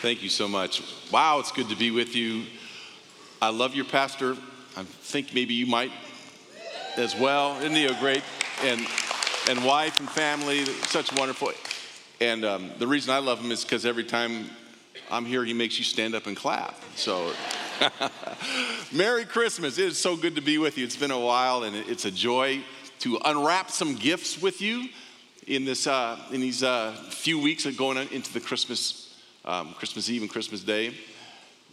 Thank you so much. Wow, it's good to be with you. I love your pastor. I think maybe you might as well. Isn't he a great and and wife and family? Such wonderful. And um, the reason I love him is because every time I'm here, he makes you stand up and clap. So. Merry Christmas. It is so good to be with you. It's been a while, and it's a joy to unwrap some gifts with you in, this, uh, in these uh, few weeks of going into the Christmas, um, Christmas Eve and Christmas Day.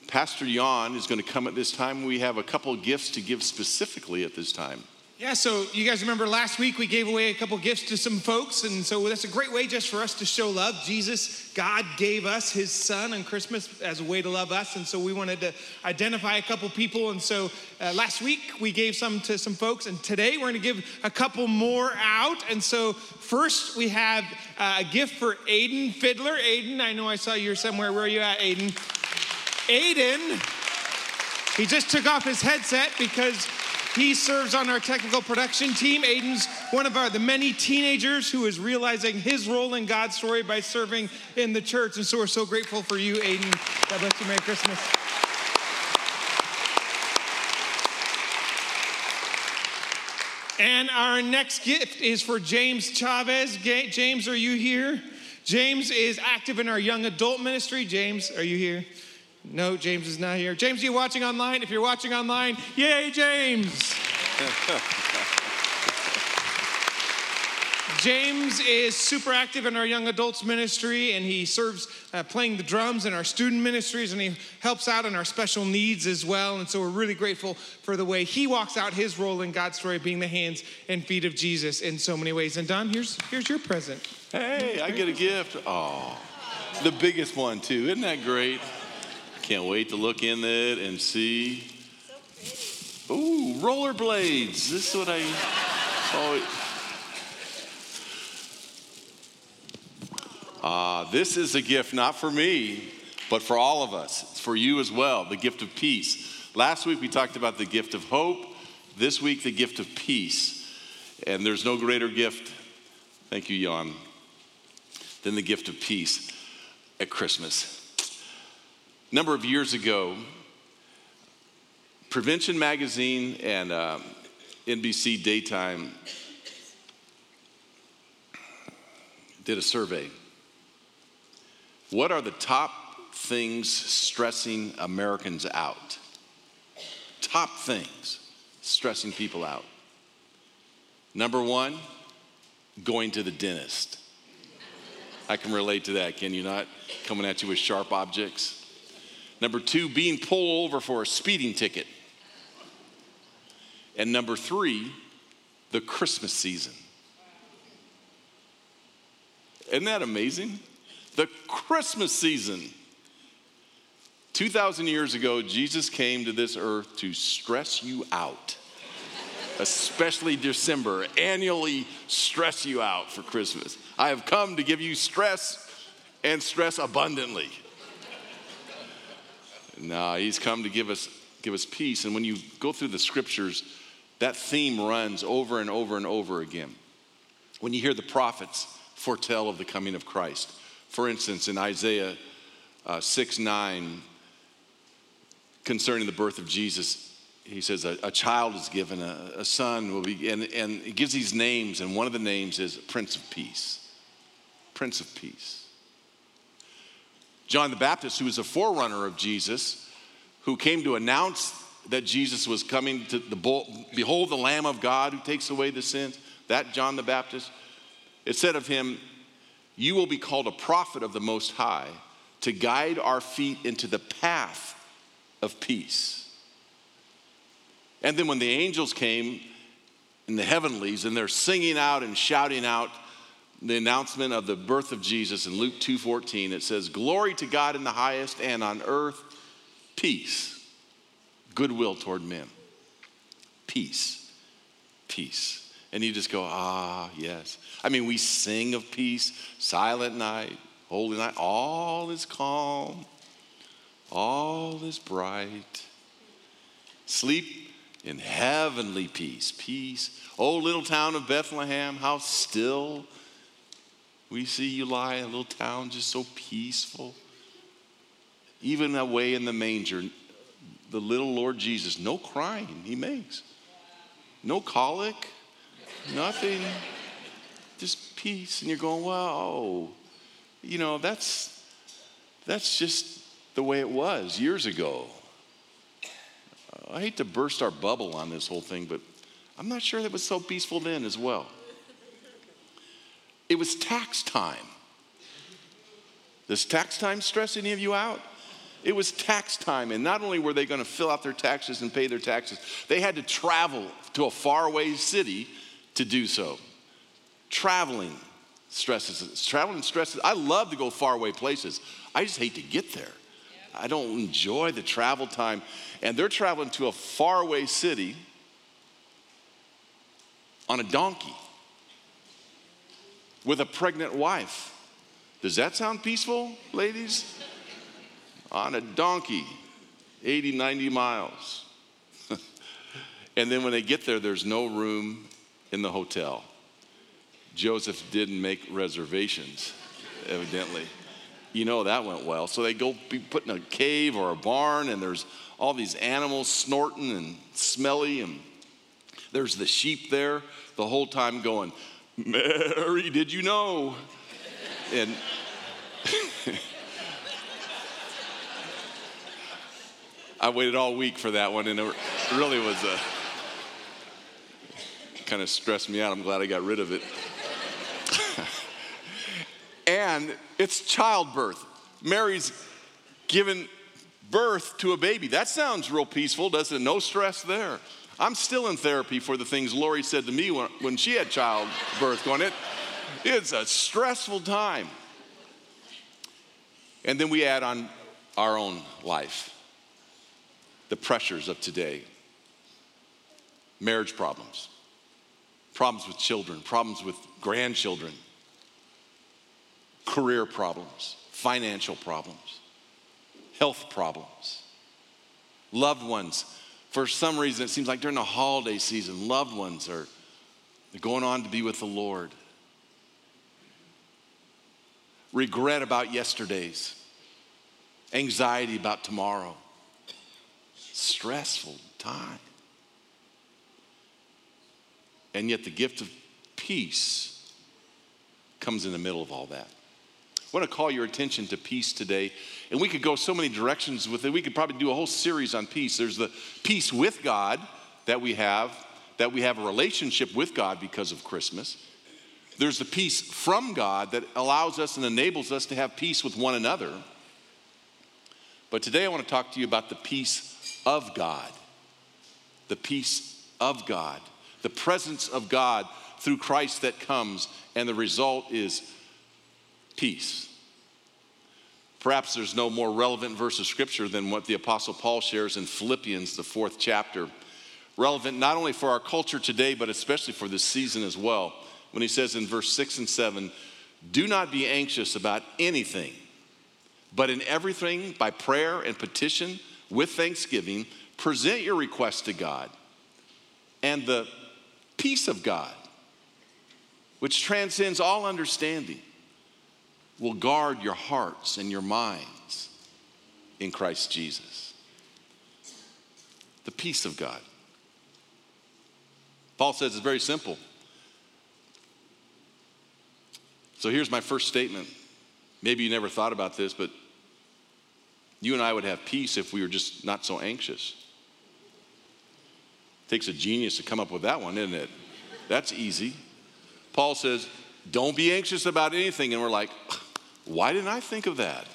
Pastor Jan is going to come at this time. We have a couple gifts to give specifically at this time. Yeah, so you guys remember last week we gave away a couple gifts to some folks, and so that's a great way just for us to show love. Jesus, God gave us his son on Christmas as a way to love us, and so we wanted to identify a couple people. And so uh, last week we gave some to some folks, and today we're gonna give a couple more out. And so first we have uh, a gift for Aiden Fiddler. Aiden, I know I saw you somewhere. Where are you at, Aiden? Aiden, he just took off his headset because he serves on our technical production team. Aiden's one of our the many teenagers who is realizing his role in God's story by serving in the church. And so we're so grateful for you, Aiden. God bless you. Merry Christmas. And our next gift is for James Chavez. James, are you here? James is active in our young adult ministry. James, are you here? No, James is not here. James, are you watching online? If you're watching online, yay, James! James is super active in our young adults ministry, and he serves uh, playing the drums in our student ministries, and he helps out in our special needs as well. And so we're really grateful for the way he walks out his role in God's story, being the hands and feet of Jesus in so many ways. And Don, here's here's your present. Hey, I get a gift. Oh, the biggest one too. Isn't that great? Can't wait to look in it and see. So pretty. Ooh, rollerblades. This is what I. Oh, uh, this is a gift not for me, but for all of us. It's for you as well, the gift of peace. Last week we talked about the gift of hope. This week, the gift of peace. And there's no greater gift, thank you, Jan, than the gift of peace at Christmas. A number of years ago, Prevention Magazine and uh, NBC Daytime did a survey. What are the top things stressing Americans out? Top things stressing people out. Number one, going to the dentist. I can relate to that, can you not? Coming at you with sharp objects. Number two, being pulled over for a speeding ticket. And number three, the Christmas season. Isn't that amazing? The Christmas season. 2,000 years ago, Jesus came to this earth to stress you out, especially December, annually stress you out for Christmas. I have come to give you stress and stress abundantly. No, he's come to give us, give us peace. And when you go through the scriptures, that theme runs over and over and over again. When you hear the prophets foretell of the coming of Christ, for instance, in Isaiah uh, 6 9, concerning the birth of Jesus, he says, A, a child is given, a, a, son will be, and, and it gives these names, and one of the names is Prince of Peace. Prince of Peace. John the Baptist, who was a forerunner of Jesus, who came to announce that Jesus was coming to the behold the Lamb of God who takes away the sins, that John the Baptist, it said of him, You will be called a prophet of the Most High to guide our feet into the path of peace. And then when the angels came in the heavenlies and they're singing out and shouting out, the announcement of the birth of Jesus in Luke 2:14 it says glory to God in the highest and on earth peace goodwill toward men. Peace peace. And you just go ah yes. I mean we sing of peace silent night holy night all is calm all is bright. Sleep in heavenly peace peace. Oh little town of Bethlehem how still we see you lie in a little town just so peaceful. even away in the manger, the little Lord Jesus, no crying he makes, no colic, nothing, just peace. And you're going, wow, you know, that's, that's just the way it was years ago. I hate to burst our bubble on this whole thing, but I'm not sure that was so peaceful then as well. It was tax time. Does tax time stress any of you out? It was tax time, and not only were they going to fill out their taxes and pay their taxes, they had to travel to a faraway city to do so. Traveling stresses, traveling stresses. I love to go faraway places. I just hate to get there. I don't enjoy the travel time. And they're traveling to a faraway city on a donkey with a pregnant wife. Does that sound peaceful, ladies? on a donkey, 80, 90 miles. and then when they get there, there's no room in the hotel. Joseph didn't make reservations, evidently. You know that went well. So they go be put in a cave or a barn, and there's all these animals snorting and smelly, and there's the sheep there the whole time going, Mary, did you know? And I waited all week for that one, and it really was a kind of stressed me out. I'm glad I got rid of it. and it's childbirth. Mary's given birth to a baby. That sounds real peaceful, doesn't it? No stress there. I'm still in therapy for the things Lori said to me when, when she had childbirth going. It, it's a stressful time. And then we add on our own life, the pressures of today, marriage problems, problems with children, problems with grandchildren, career problems, financial problems, health problems, loved ones. For some reason, it seems like during the holiday season, loved ones are going on to be with the Lord. Regret about yesterday's, anxiety about tomorrow, stressful time. And yet, the gift of peace comes in the middle of all that. I want to call your attention to peace today. And we could go so many directions with it. We could probably do a whole series on peace. There's the peace with God that we have, that we have a relationship with God because of Christmas. There's the peace from God that allows us and enables us to have peace with one another. But today I want to talk to you about the peace of God. The peace of God. The presence of God through Christ that comes, and the result is peace. Perhaps there's no more relevant verse of scripture than what the Apostle Paul shares in Philippians, the fourth chapter. Relevant not only for our culture today, but especially for this season as well. When he says in verse 6 and 7, do not be anxious about anything, but in everything, by prayer and petition, with thanksgiving, present your requests to God. And the peace of God, which transcends all understanding, will guard your hearts and your minds in Christ Jesus. The peace of God. Paul says it's very simple. So here's my first statement. Maybe you never thought about this, but you and I would have peace if we were just not so anxious. It takes a genius to come up with that one, isn't it? That's easy. Paul says, Don't be anxious about anything. And we're like, why didn't I think of that?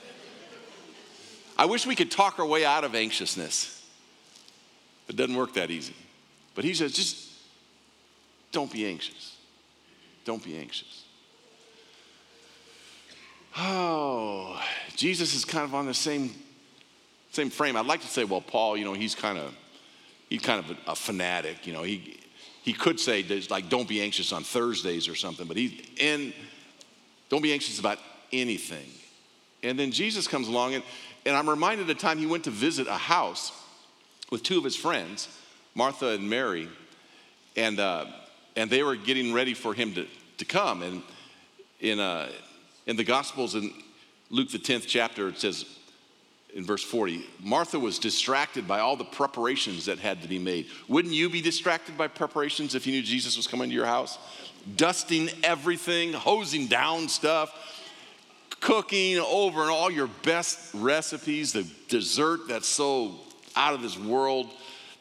I wish we could talk our way out of anxiousness. It doesn't work that easy. But he says, just don't be anxious. Don't be anxious. Oh, Jesus is kind of on the same, same frame. I'd like to say, well, Paul, you know, he's kind of he's kind of a, a fanatic. You know, he he could say like don't be anxious on Thursdays or something, but he and don't be anxious about anything. And then Jesus comes along, and, and I'm reminded of the time he went to visit a house with two of his friends, Martha and Mary, and, uh, and they were getting ready for him to, to come. And in, uh, in the Gospels, in Luke, the 10th chapter, it says, in verse 40, Martha was distracted by all the preparations that had to be made. Wouldn't you be distracted by preparations if you knew Jesus was coming to your house? Dusting everything, hosing down stuff, cooking over and all your best recipes, the dessert that's so out of this world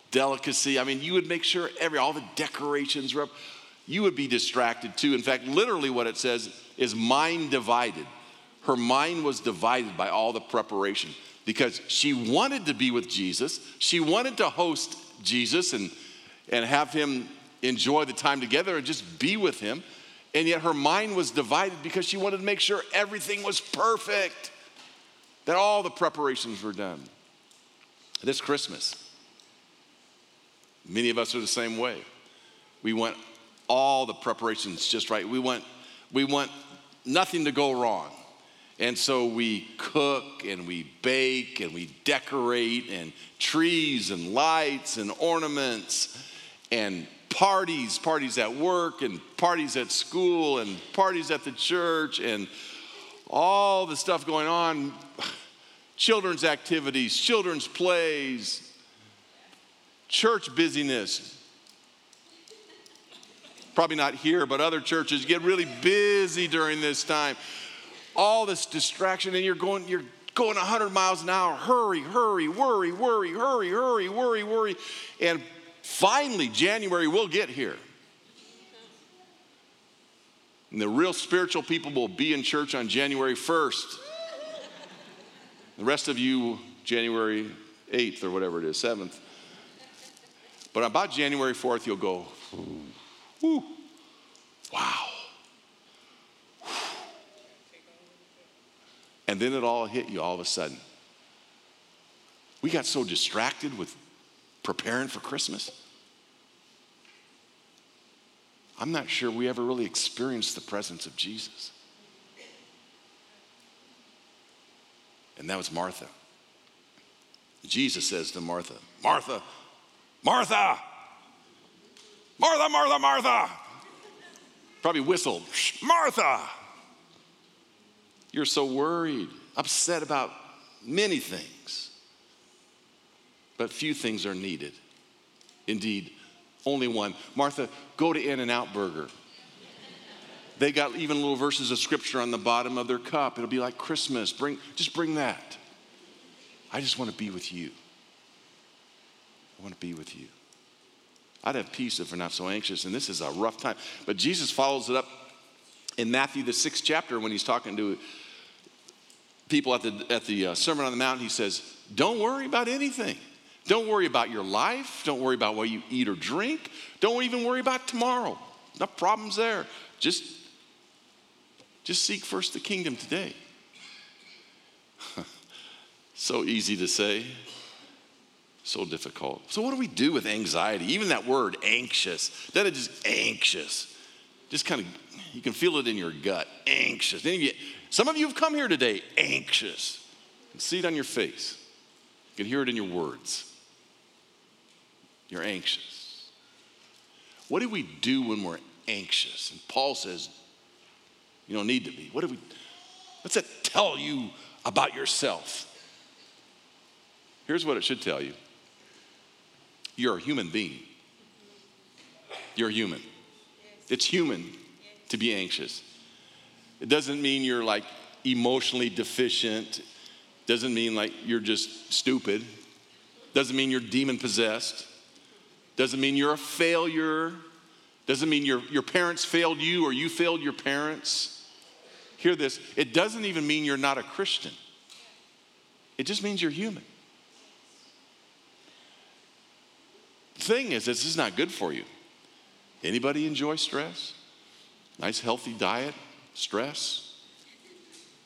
delicacy. I mean, you would make sure every all the decorations were up. You would be distracted too. In fact, literally what it says is mind divided. Her mind was divided by all the preparation because she wanted to be with Jesus. She wanted to host Jesus and, and have him enjoy the time together and just be with him. And yet her mind was divided because she wanted to make sure everything was perfect, that all the preparations were done. This Christmas, many of us are the same way. We want all the preparations just right. We want, we want nothing to go wrong. And so we cook and we bake and we decorate and trees and lights and ornaments and parties, parties at work and parties at school and parties at the church and all the stuff going on children's activities, children's plays, church busyness. Probably not here, but other churches get really busy during this time all this distraction and you're going, you're going 100 miles an hour. Hurry, hurry, worry, worry, hurry, hurry, worry, worry. And finally, January will get here. And the real spiritual people will be in church on January 1st. The rest of you, January 8th or whatever it is, 7th. But about January 4th, you'll go, Ooh, wow. And then it all hit you all of a sudden. We got so distracted with preparing for Christmas. I'm not sure we ever really experienced the presence of Jesus. And that was Martha. Jesus says to Martha, Martha, Martha, Martha, Martha, Martha. Probably whistled, Martha. You're so worried, upset about many things. But few things are needed. Indeed, only one. Martha, go to In N Out Burger. They got even little verses of scripture on the bottom of their cup. It'll be like Christmas. Bring, just bring that. I just want to be with you. I want to be with you. I'd have peace if we're not so anxious, and this is a rough time. But Jesus follows it up in Matthew, the sixth chapter, when he's talking to people at the, at the uh, Sermon on the Mount, he says, Don't worry about anything. Don't worry about your life. Don't worry about what you eat or drink. Don't even worry about tomorrow. No problems there. Just, just seek first the kingdom today. so easy to say, so difficult. So, what do we do with anxiety? Even that word, anxious, that is just anxious. Just kind of, you can feel it in your gut, anxious. Some of you have come here today anxious. You can see it on your face. You can hear it in your words. You're anxious. What do we do when we're anxious? And Paul says, you don't need to be. What do we, what's that tell you about yourself? Here's what it should tell you you're a human being. You're human. It's human to be anxious. It doesn't mean you're like emotionally deficient. Doesn't mean like you're just stupid. Doesn't mean you're demon possessed. Doesn't mean you're a failure. Doesn't mean your, your parents failed you or you failed your parents. Hear this it doesn't even mean you're not a Christian, it just means you're human. The thing is, this is not good for you. Anybody enjoy stress? Nice, healthy diet, stress.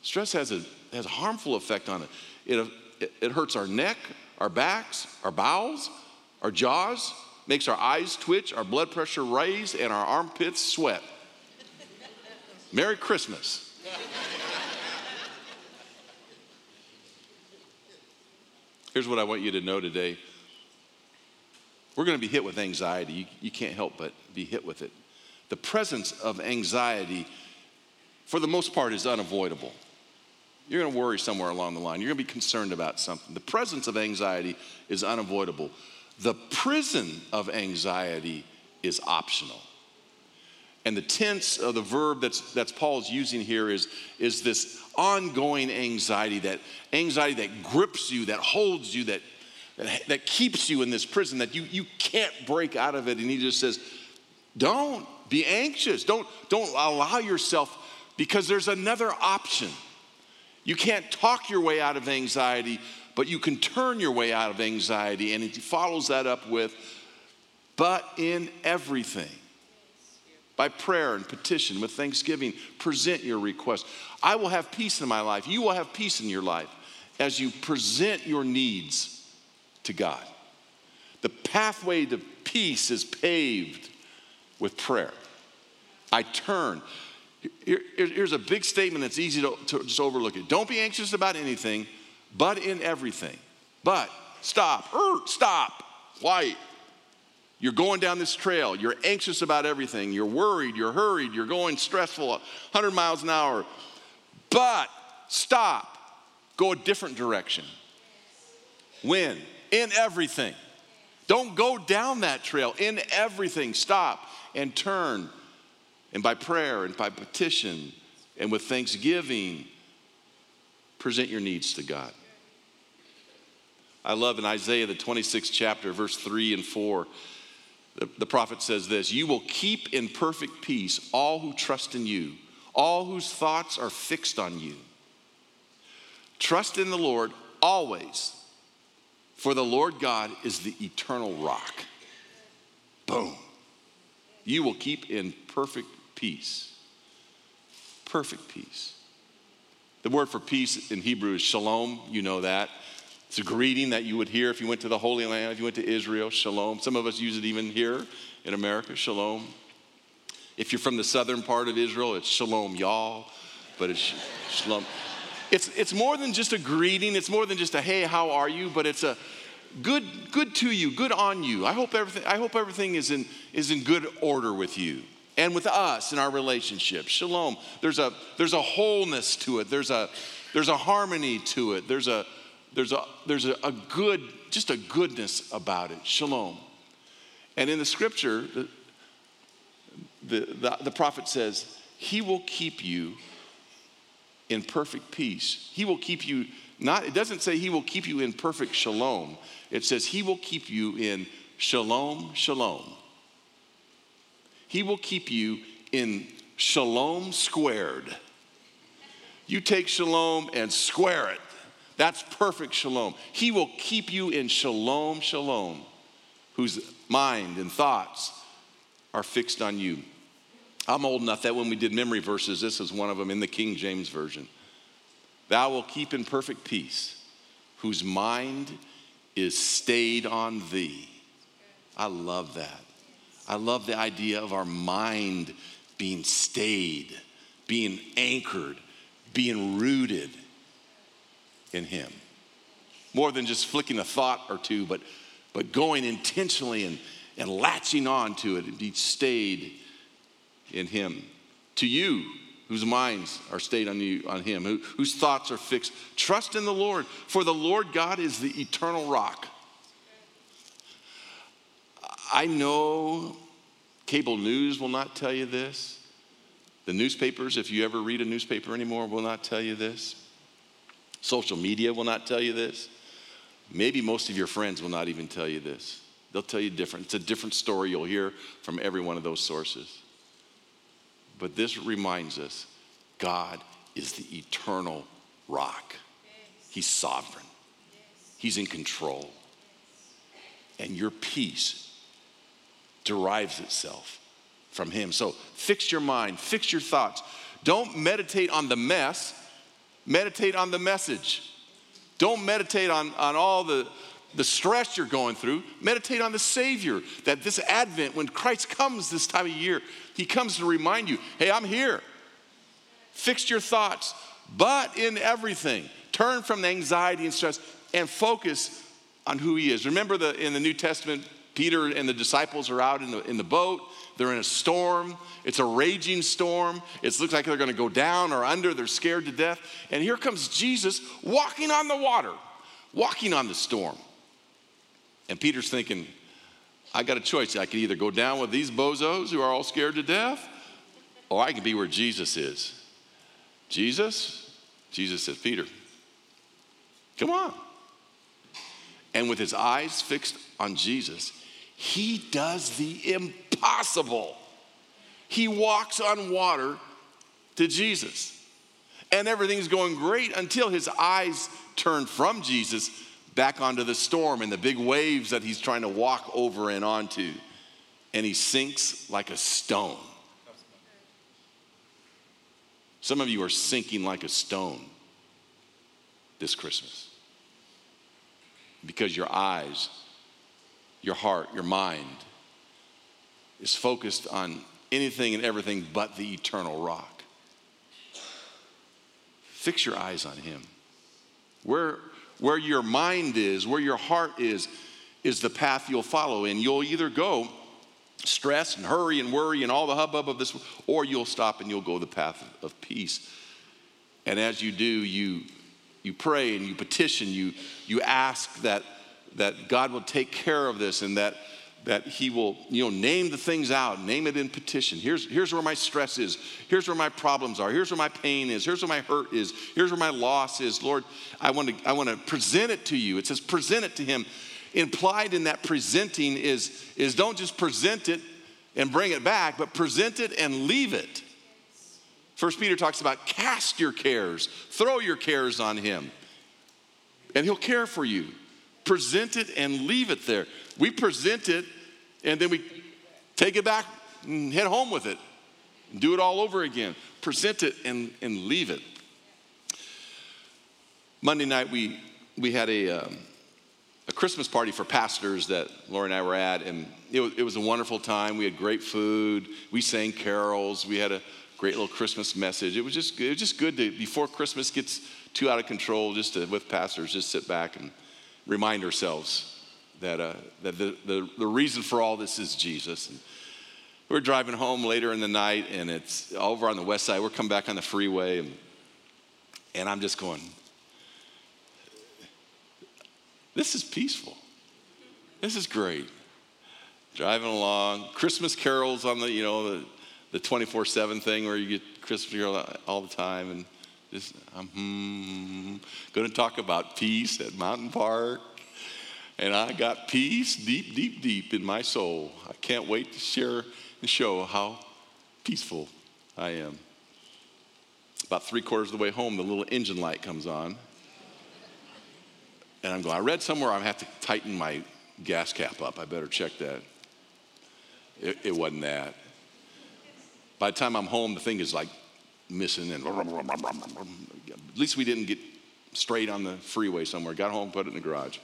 Stress has a, has a harmful effect on it. It, it. it hurts our neck, our backs, our bowels, our jaws, makes our eyes twitch, our blood pressure raise, and our armpits sweat. Merry Christmas. Here's what I want you to know today. We're going to be hit with anxiety. You, you can't help but be hit with it. The presence of anxiety for the most part, is unavoidable. You're going to worry somewhere along the line. You're going to be concerned about something. The presence of anxiety is unavoidable. The prison of anxiety is optional. And the tense of the verb that's, that's Paul's using here is, is this ongoing anxiety, that anxiety that grips you, that holds you, that, that, that keeps you in this prison, that you, you can't break out of it. And he just says, don't be anxious. Don't, don't allow yourself, because there's another option. You can't talk your way out of anxiety, but you can turn your way out of anxiety. And he follows that up with, but in everything by prayer and petition, with thanksgiving, present your request. I will have peace in my life. You will have peace in your life as you present your needs to God. The pathway to peace is paved with prayer. I turn. Here, here's a big statement that's easy to, to just overlook it. Don't be anxious about anything, but in everything. But stop, er, stop, white. You're going down this trail, you're anxious about everything, you're worried, you're hurried, you're going stressful, 100 miles an hour. But stop, go a different direction. When? In everything. Don't go down that trail. In everything, stop and turn. And by prayer and by petition and with thanksgiving, present your needs to God. I love in Isaiah, the 26th chapter, verse 3 and 4 the, the prophet says this You will keep in perfect peace all who trust in you, all whose thoughts are fixed on you. Trust in the Lord always, for the Lord God is the eternal rock. Boom. You will keep in perfect peace. Perfect peace. The word for peace in Hebrew is shalom. You know that. It's a greeting that you would hear if you went to the Holy Land, if you went to Israel, shalom. Some of us use it even here in America, shalom. If you're from the southern part of Israel, it's shalom, y'all, but it's shalom. It's, it's more than just a greeting, it's more than just a hey, how are you, but it's a good, good to you, good on you. I hope everything, I hope everything is, in, is in good order with you and with us in our relationship. Shalom. There's a, there's a wholeness to it, there's a, there's a harmony to it, there's a, there's a, there's a, a good, just a goodness about it. Shalom. And in the scripture, the, the, the, the prophet says, He will keep you in perfect peace. He will keep you, not, it doesn't say He will keep you in perfect shalom. It says He will keep you in shalom, shalom. He will keep you in shalom squared. You take shalom and square it. That's perfect shalom. He will keep you in shalom, shalom, whose mind and thoughts are fixed on you. I'm old enough that when we did memory verses, this is one of them in the King James Version. Thou will keep in perfect peace, whose mind is stayed on thee. I love that. I love the idea of our mind being stayed, being anchored, being rooted in Him. More than just flicking a thought or two, but, but going intentionally and, and latching on to it and be stayed in Him. To you, whose minds are stayed on you on him who, whose thoughts are fixed trust in the lord for the lord god is the eternal rock i know cable news will not tell you this the newspapers if you ever read a newspaper anymore will not tell you this Social media will not tell you this. Maybe most of your friends will not even tell you this. They'll tell you different. It's a different story you'll hear from every one of those sources. But this reminds us God is the eternal rock. He's sovereign. He's in control. And your peace derives itself from Him. So fix your mind, fix your thoughts. Don't meditate on the mess, meditate on the message. Don't meditate on, on all the, the stress you're going through. Meditate on the Savior. That this Advent, when Christ comes this time of year, He comes to remind you hey, I'm here. Fix your thoughts, but in everything, turn from the anxiety and stress and focus on who He is. Remember the, in the New Testament, Peter and the disciples are out in the, in the boat. They're in a storm. It's a raging storm. It looks like they're going to go down or under. They're scared to death. And here comes Jesus walking on the water, walking on the storm. And Peter's thinking, I got a choice. I can either go down with these bozos who are all scared to death, or I can be where Jesus is. Jesus? Jesus says, Peter, come on. And with his eyes fixed on Jesus, he does the impossible. He walks on water to Jesus. And everything's going great until his eyes turn from Jesus back onto the storm and the big waves that he's trying to walk over and onto. And he sinks like a stone. Some of you are sinking like a stone this Christmas because your eyes, your heart, your mind is focused on anything and everything but the eternal rock. Fix your eyes on him. Where, where your mind is, where your heart is, is the path you'll follow. And you'll either go stress and hurry and worry and all the hubbub of this, or you'll stop and you'll go the path of peace. And as you do, you, you pray and you petition, you, you ask that, that God will take care of this and that, that He will you know, name the things out, name it in petition. Here's, here's where my stress is. Here's where my problems are. Here's where my pain is. Here's where my hurt is. Here's where my loss is. Lord, I want to, I want to present it to you. It says present it to Him implied in that presenting is, is don't just present it and bring it back, but present it and leave it. First Peter talks about cast your cares, throw your cares on him, and he'll care for you. Present it and leave it there. We present it and then we take it back and head home with it. Do it all over again. Present it and, and leave it. Monday night, we, we had a, um, a Christmas party for pastors that Laura and I were at, and it was, it was a wonderful time. We had great food. We sang carols. We had a great little Christmas message. It was just, it was just good to, before Christmas gets too out of control, just to, with pastors, just sit back and remind ourselves that, uh, that the, the, the reason for all this is Jesus. And we're driving home later in the night, and it's over on the west side. We're coming back on the freeway, and, and I'm just going, this is peaceful. This is great. Driving along, Christmas carols on the, you know, the, the 24-7 thing where you get Christmas carol all the time. And just, I'm hmm, going to talk about peace at Mountain Park. And I got peace deep, deep, deep in my soul. I can't wait to share and show how peaceful I am. About three quarters of the way home, the little engine light comes on. And I'm going, I read somewhere I have to tighten my gas cap up. I better check that. It, it wasn't that. By the time I'm home, the thing is like missing and at least we didn't get straight on the freeway somewhere. Got home, put it in the garage.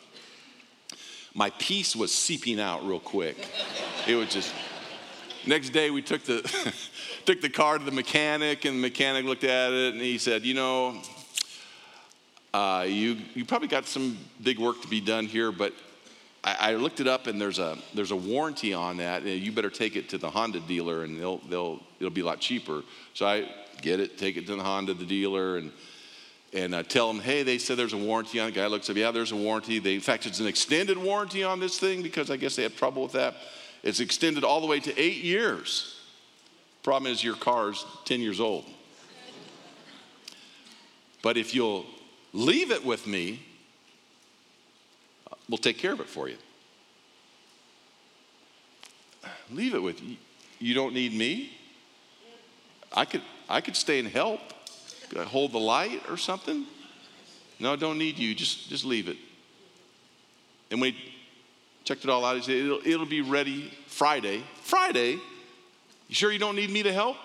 My peace was seeping out real quick. It was just next day we took the took the car to the mechanic and the mechanic looked at it and he said, you know, uh, you, you probably got some big work to be done here, but I, I, looked it up and there's a, there's a warranty on that. You better take it to the Honda dealer and they'll, they'll, it'll be a lot cheaper. So I get it, take it to the Honda the dealer and, and uh, tell them, hey, they said there's a warranty on it. The guy looks up, yeah, there's a warranty. They, in fact, it's an extended warranty on this thing because I guess they have trouble with that. It's extended all the way to eight years. Problem is, your car's 10 years old. But if you'll Leave it with me. We'll take care of it for you. Leave it with you. You don't need me. I could, I could stay and help, uh, hold the light or something. No, I don't need you. Just, just leave it. And we checked it all out. He said, it'll, it'll be ready Friday. Friday? You sure you don't need me to help?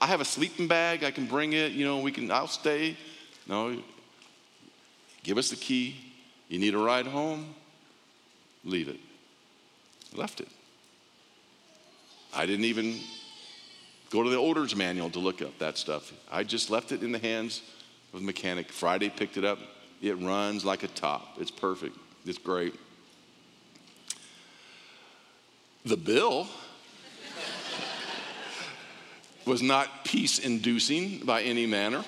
I have a sleeping bag. I can bring it. You know, we can, I'll stay. No, give us the key. You need a ride home? Leave it. Left it. I didn't even go to the owner's manual to look up that stuff. I just left it in the hands of the mechanic. Friday picked it up. It runs like a top. It's perfect. It's great. The bill was not peace inducing by any manner,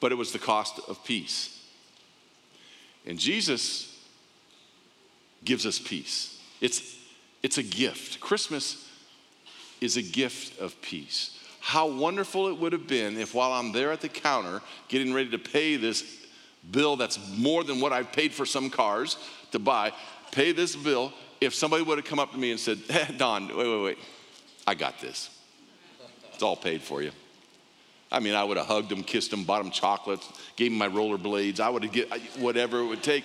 but it was the cost of peace. And Jesus gives us peace. It's, it's a gift. Christmas is a gift of peace. How wonderful it would have been if, while I'm there at the counter getting ready to pay this bill that's more than what I've paid for some cars to buy, pay this bill, if somebody would have come up to me and said, hey, eh, Don, wait, wait, wait, I got this. It's all paid for you. I mean, I would have hugged him, kissed him, bought him chocolates, gave him my rollerblades. I would have get whatever it would take.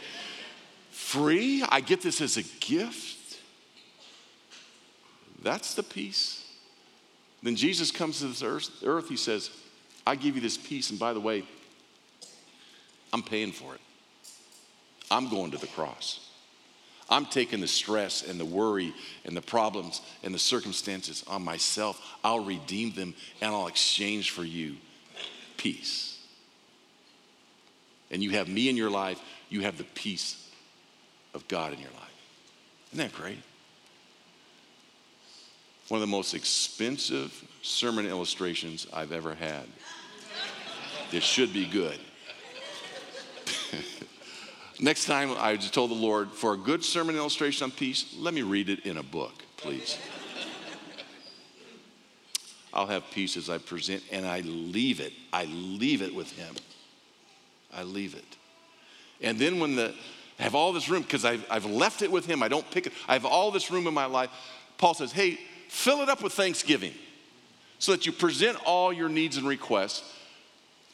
Free? I get this as a gift. That's the peace. Then Jesus comes to this earth, earth he says, I give you this peace, and by the way, I'm paying for it. I'm going to the cross. I'm taking the stress and the worry and the problems and the circumstances on myself. I'll redeem them and I'll exchange for you peace. And you have me in your life, you have the peace of God in your life. Isn't that great? One of the most expensive sermon illustrations I've ever had. This should be good. Next time, I just told the Lord, for a good sermon illustration on peace, let me read it in a book, please. I'll have peace as I present, and I leave it. I leave it with Him. I leave it. And then when the, I have all this room, because I've, I've left it with Him, I don't pick it, I have all this room in my life. Paul says, hey, fill it up with thanksgiving so that you present all your needs and requests,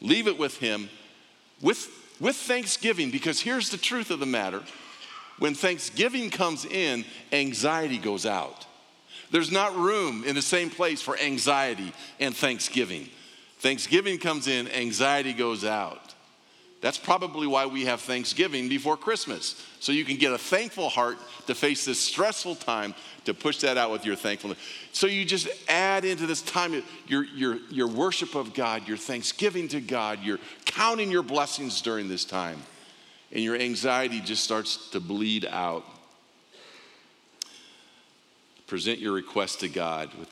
leave it with Him with with thanksgiving, because here's the truth of the matter when thanksgiving comes in, anxiety goes out. There's not room in the same place for anxiety and thanksgiving. Thanksgiving comes in, anxiety goes out. That's probably why we have Thanksgiving before Christmas. So you can get a thankful heart to face this stressful time to push that out with your thankfulness. So you just add into this time your, your, your worship of God, your thanksgiving to God, you're counting your blessings during this time. And your anxiety just starts to bleed out. Present your request to God with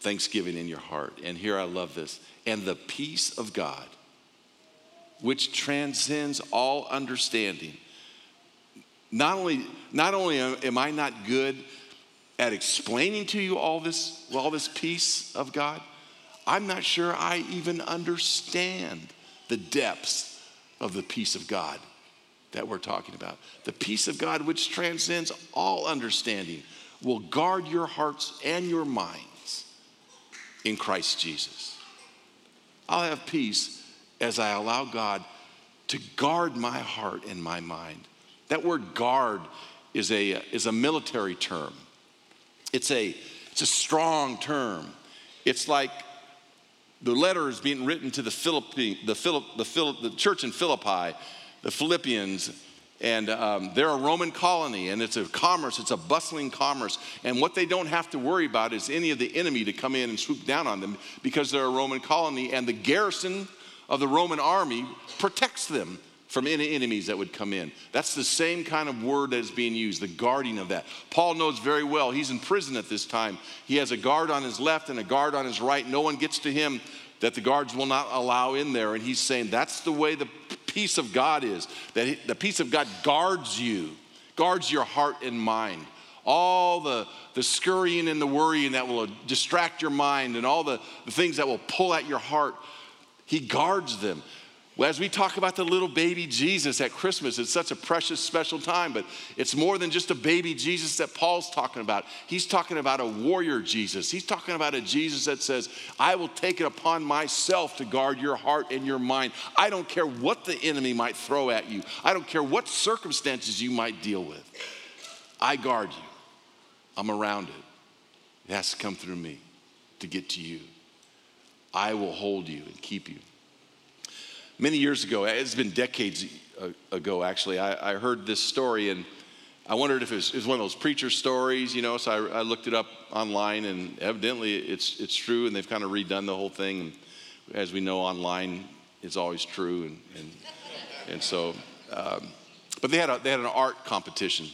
thanksgiving in your heart. And here I love this. And the peace of God which transcends all understanding. Not only, not only am I not good at explaining to you all this, all this peace of God, I'm not sure I even understand the depths of the peace of God that we're talking about. The peace of God, which transcends all understanding, will guard your hearts and your minds in Christ Jesus. I'll have peace as I allow God to guard my heart and my mind. That word guard is a, is a military term. It's a, it's a strong term. It's like the letter is being written to the, Philippi, the, Philip, the, Philip, the church in Philippi, the Philippians, and um, they're a Roman colony, and it's a commerce, it's a bustling commerce. And what they don't have to worry about is any of the enemy to come in and swoop down on them because they're a Roman colony, and the garrison of the Roman army protects them from any enemies that would come in. That's the same kind of word that is being used, the guarding of that. Paul knows very well, he's in prison at this time. He has a guard on his left and a guard on his right. No one gets to him that the guards will not allow in there. And he's saying that's the way the peace of God is, that the peace of God guards you, guards your heart and mind. All the, the scurrying and the worrying that will distract your mind and all the, the things that will pull at your heart he guards them. As we talk about the little baby Jesus at Christmas, it's such a precious, special time, but it's more than just a baby Jesus that Paul's talking about. He's talking about a warrior Jesus. He's talking about a Jesus that says, I will take it upon myself to guard your heart and your mind. I don't care what the enemy might throw at you, I don't care what circumstances you might deal with. I guard you, I'm around it. It has to come through me to get to you. I will hold you and keep you. Many years ago, it's been decades ago actually, I, I heard this story and I wondered if it was, it was, one of those preacher stories, you know, so I, I, looked it up online and evidently it's, it's true and they've kind of redone the whole thing. And as we know, online is always true. And, and, and so, um, but they had, a, they had an art competition.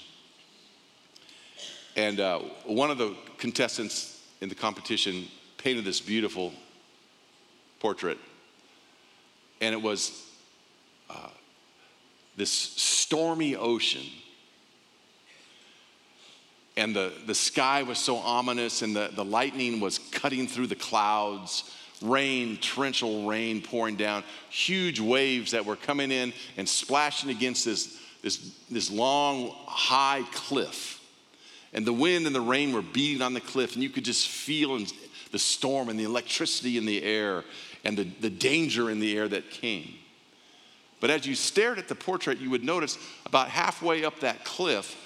And uh, one of the contestants in the competition painted this beautiful portrait. And it was uh, this stormy ocean. And the, the sky was so ominous, and the, the lightning was cutting through the clouds rain, torrential rain pouring down, huge waves that were coming in and splashing against this, this, this long, high cliff. And the wind and the rain were beating on the cliff, and you could just feel the storm and the electricity in the air and the, the danger in the air that came. But as you stared at the portrait, you would notice about halfway up that cliff,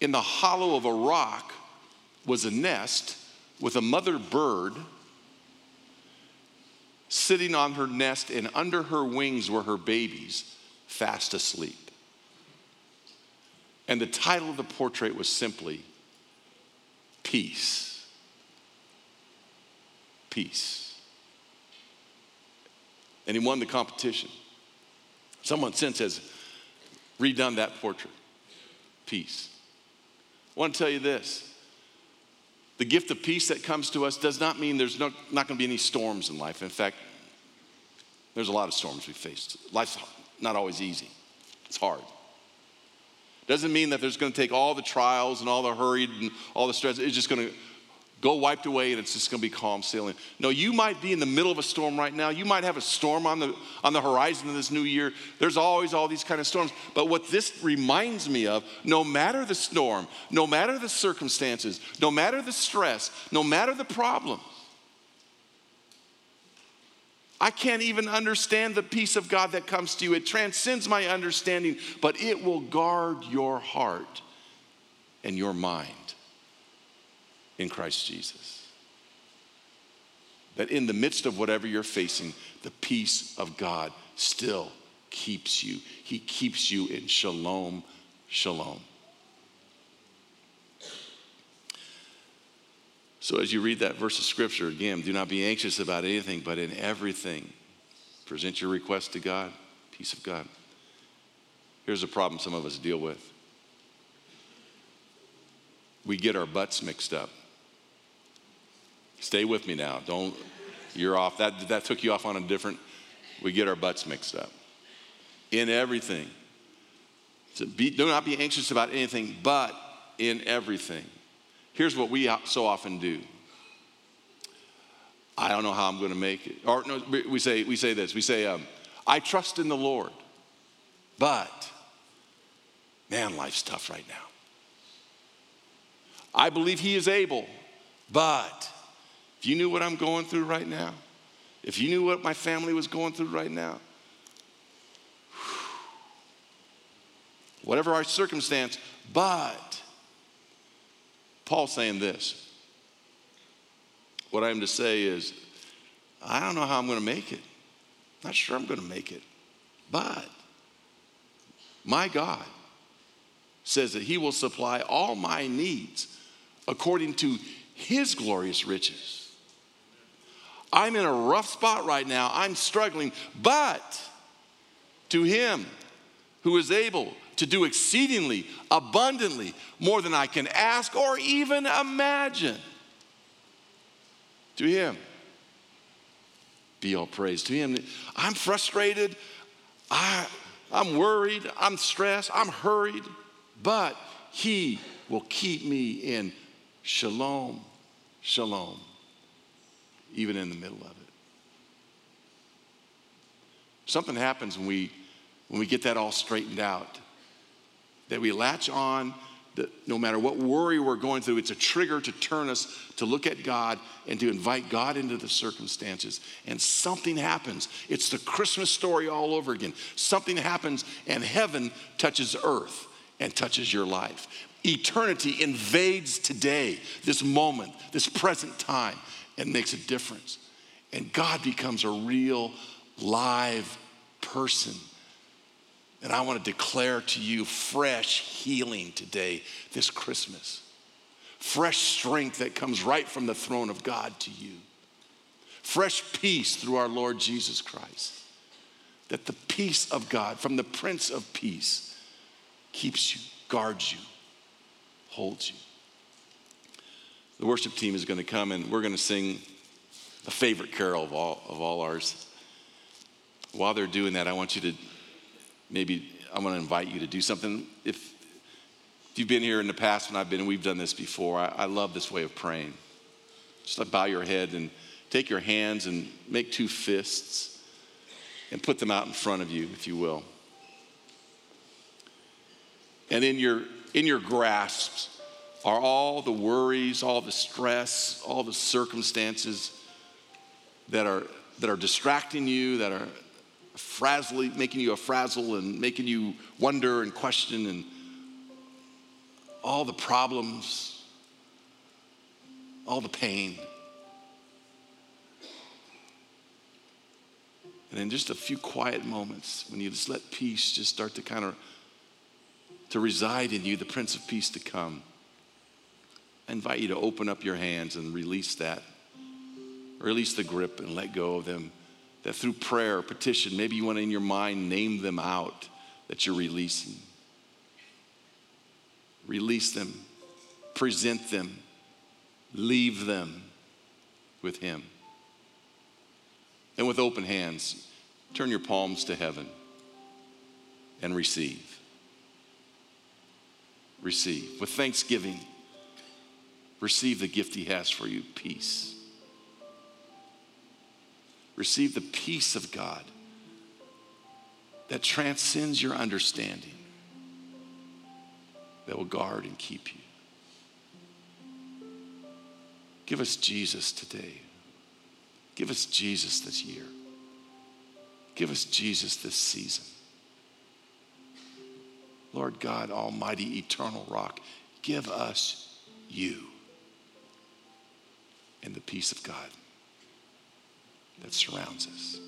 in the hollow of a rock, was a nest with a mother bird sitting on her nest, and under her wings were her babies, fast asleep. And the title of the portrait was simply Peace. Peace. And he won the competition. Someone since has redone that portrait. Peace. I want to tell you this the gift of peace that comes to us does not mean there's no, not going to be any storms in life. In fact, there's a lot of storms we face. Life's not always easy, it's hard. Doesn't mean that there's going to take all the trials and all the hurried and all the stress. It's just going to go wiped away and it's just going to be calm sailing. No, you might be in the middle of a storm right now. You might have a storm on the on the horizon of this new year. There's always all these kind of storms. But what this reminds me of, no matter the storm, no matter the circumstances, no matter the stress, no matter the problem, I can't even understand the peace of God that comes to you. It transcends my understanding, but it will guard your heart and your mind in Christ Jesus. That in the midst of whatever you're facing, the peace of God still keeps you. He keeps you in shalom, shalom. So, as you read that verse of scripture, again, do not be anxious about anything, but in everything, present your request to God, peace of God. Here's a problem some of us deal with we get our buts mixed up. Stay with me now. Don't, you're off. That, that took you off on a different, we get our buts mixed up. In everything. So be, do not be anxious about anything, but in everything. Here's what we so often do. I don't know how I'm going to make it. Or no, we say, we say this. We say, um, I trust in the Lord, but man, life's tough right now. I believe He is able, but if you knew what I'm going through right now, if you knew what my family was going through right now, whatever our circumstance, but Paul's saying this. What I'm to say is, I don't know how I'm going to make it. Not sure I'm going to make it. But my God says that He will supply all my needs according to His glorious riches I'm in a rough spot right now. I'm struggling. But to him who is able to do exceedingly, abundantly, more than I can ask or even imagine, to him be all praise. To him, I'm frustrated. I, I'm worried. I'm stressed. I'm hurried. But he will keep me in shalom, shalom even in the middle of it. Something happens when we, when we get that all straightened out, that we latch on that no matter what worry we're going through, it's a trigger to turn us to look at God and to invite God into the circumstances. And something happens. It's the Christmas story all over again. Something happens, and heaven touches earth and touches your life. Eternity invades today, this moment, this present time and makes a difference. And God becomes a real, live person. And I want to declare to you fresh healing today, this Christmas. Fresh strength that comes right from the throne of God to you. Fresh peace through our Lord Jesus Christ. That the peace of God from the Prince of Peace keeps you, guards you, holds you. The worship team is going to come and we're going to sing a favorite carol of all, of all ours. While they're doing that, I want you to maybe, I want to invite you to do something. If, if you've been here in the past when I've been, we've done this before, I, I love this way of praying. Just like bow your head and take your hands and make two fists and put them out in front of you, if you will. And in your, in your grasps are all the worries, all the stress, all the circumstances that are, that are distracting you, that are frazzling, making you a frazzle and making you wonder and question and all the problems, all the pain. And in just a few quiet moments, when you just let peace just start to kind of to reside in you, the Prince of Peace to come. I invite you to open up your hands and release that. Release the grip and let go of them. That through prayer, petition, maybe you want to in your mind name them out that you're releasing. Release them, present them, leave them with Him. And with open hands, turn your palms to heaven and receive receive. With thanksgiving, receive the gift He has for you peace. Receive the peace of God that transcends your understanding, that will guard and keep you. Give us Jesus today. Give us Jesus this year. Give us Jesus this season. Lord God, Almighty, eternal rock, give us you and the peace of God that surrounds us.